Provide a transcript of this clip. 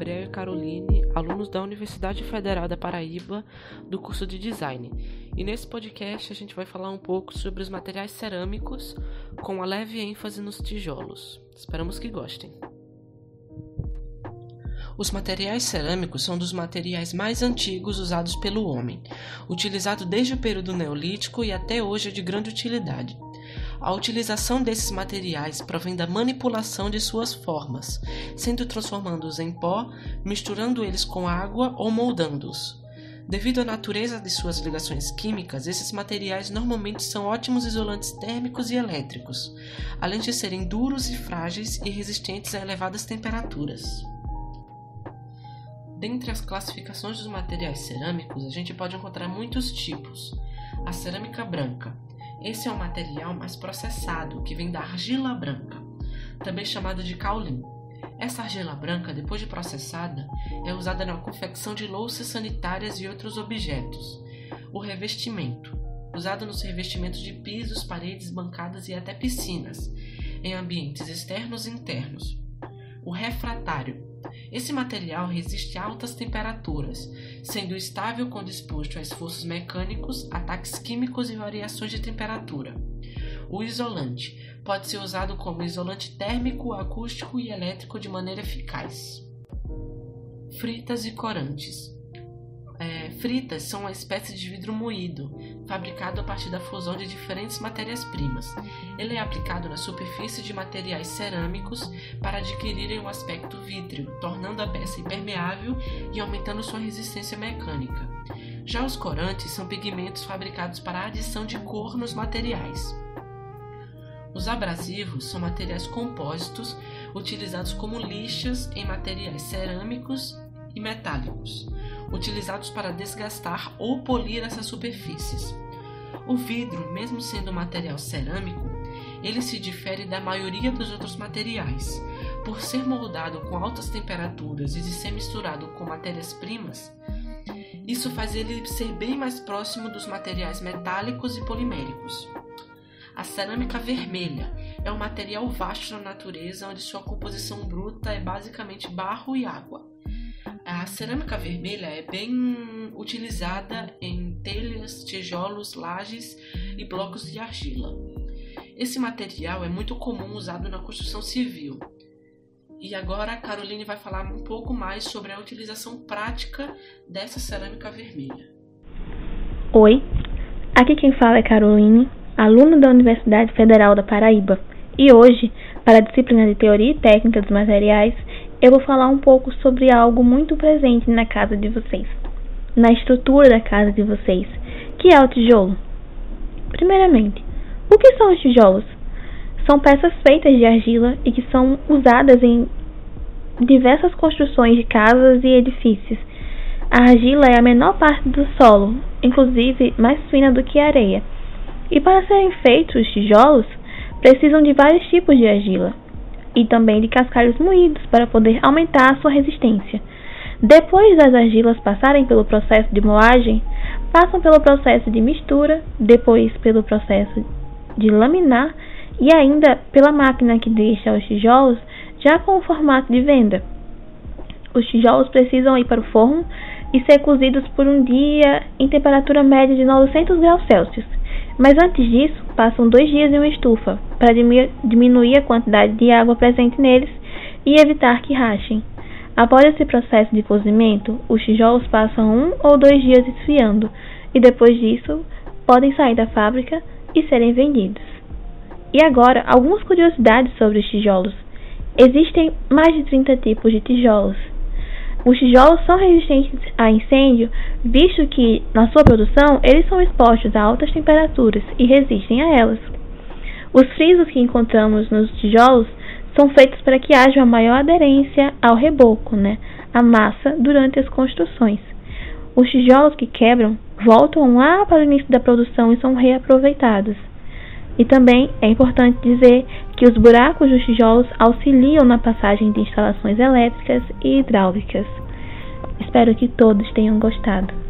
Gabriel e Caroline, alunos da Universidade Federal da Paraíba, do curso de Design. E nesse podcast a gente vai falar um pouco sobre os materiais cerâmicos, com uma leve ênfase nos tijolos. Esperamos que gostem. Os materiais cerâmicos são dos materiais mais antigos usados pelo homem, utilizado desde o período neolítico e até hoje é de grande utilidade. A utilização desses materiais provém da manipulação de suas formas, sendo transformando-os em pó, misturando eles com água ou moldando-os. Devido à natureza de suas ligações químicas, esses materiais normalmente são ótimos isolantes térmicos e elétricos, além de serem duros e frágeis e resistentes a elevadas temperaturas. Dentre as classificações dos materiais cerâmicos, a gente pode encontrar muitos tipos. A cerâmica branca, esse é o material mais processado, que vem da argila branca, também chamada de caulim. Essa argila branca, depois de processada, é usada na confecção de louças sanitárias e outros objetos. O revestimento, usado nos revestimentos de pisos, paredes, bancadas e até piscinas, em ambientes externos e internos. O refratário, esse material resiste a altas temperaturas, sendo estável quando exposto a esforços mecânicos, ataques químicos e variações de temperatura. O isolante pode ser usado como isolante térmico, acústico e elétrico de maneira eficaz. Fritas e corantes. É, fritas são uma espécie de vidro moído, fabricado a partir da fusão de diferentes matérias-primas. Ele é aplicado na superfície de materiais cerâmicos para adquirirem um aspecto vítreo, tornando a peça impermeável e aumentando sua resistência mecânica. Já os corantes são pigmentos fabricados para a adição de cor nos materiais. Os abrasivos são materiais compósitos utilizados como lixas em materiais cerâmicos e metálicos utilizados para desgastar ou polir essas superfícies. O vidro, mesmo sendo um material cerâmico, ele se difere da maioria dos outros materiais. Por ser moldado com altas temperaturas e de ser misturado com matérias-primas, isso faz ele ser bem mais próximo dos materiais metálicos e poliméricos. A cerâmica vermelha é um material vasto na natureza onde sua composição bruta é basicamente barro e água. A cerâmica vermelha é bem utilizada em telhas, tijolos, lajes e blocos de argila. Esse material é muito comum usado na construção civil. E agora a Caroline vai falar um pouco mais sobre a utilização prática dessa cerâmica vermelha. Oi, aqui quem fala é Caroline, aluna da Universidade Federal da Paraíba. E hoje, para a disciplina de Teoria e Técnica dos Materiais, eu vou falar um pouco sobre algo muito presente na casa de vocês, na estrutura da casa de vocês, que é o tijolo. Primeiramente, o que são os tijolos? São peças feitas de argila e que são usadas em diversas construções de casas e edifícios. A argila é a menor parte do solo, inclusive mais fina do que a areia. E para serem feitos os tijolos, precisam de vários tipos de argila, e também de cascalhos moídos para poder aumentar a sua resistência. Depois das argilas passarem pelo processo de moagem, passam pelo processo de mistura, depois pelo processo de laminar e ainda pela máquina que deixa os tijolos já com o formato de venda. Os tijolos precisam ir para o forno e ser cozidos por um dia em temperatura média de 900 graus Celsius. Mas antes disso, passam dois dias em uma estufa para diminuir a quantidade de água presente neles e evitar que rachem. Após esse processo de cozimento, os tijolos passam um ou dois dias esfriando e depois disso podem sair da fábrica e serem vendidos. E agora, algumas curiosidades sobre os tijolos. Existem mais de 30 tipos de tijolos, os tijolos são resistentes a incêndio, visto que, na sua produção, eles são expostos a altas temperaturas e resistem a elas. Os frisos que encontramos nos tijolos são feitos para que haja uma maior aderência ao reboco, né, a massa, durante as construções. Os tijolos que quebram voltam lá para o início da produção e são reaproveitados. E também é importante dizer que os buracos dos tijolos auxiliam na passagem de instalações elétricas e hidráulicas. Espero que todos tenham gostado.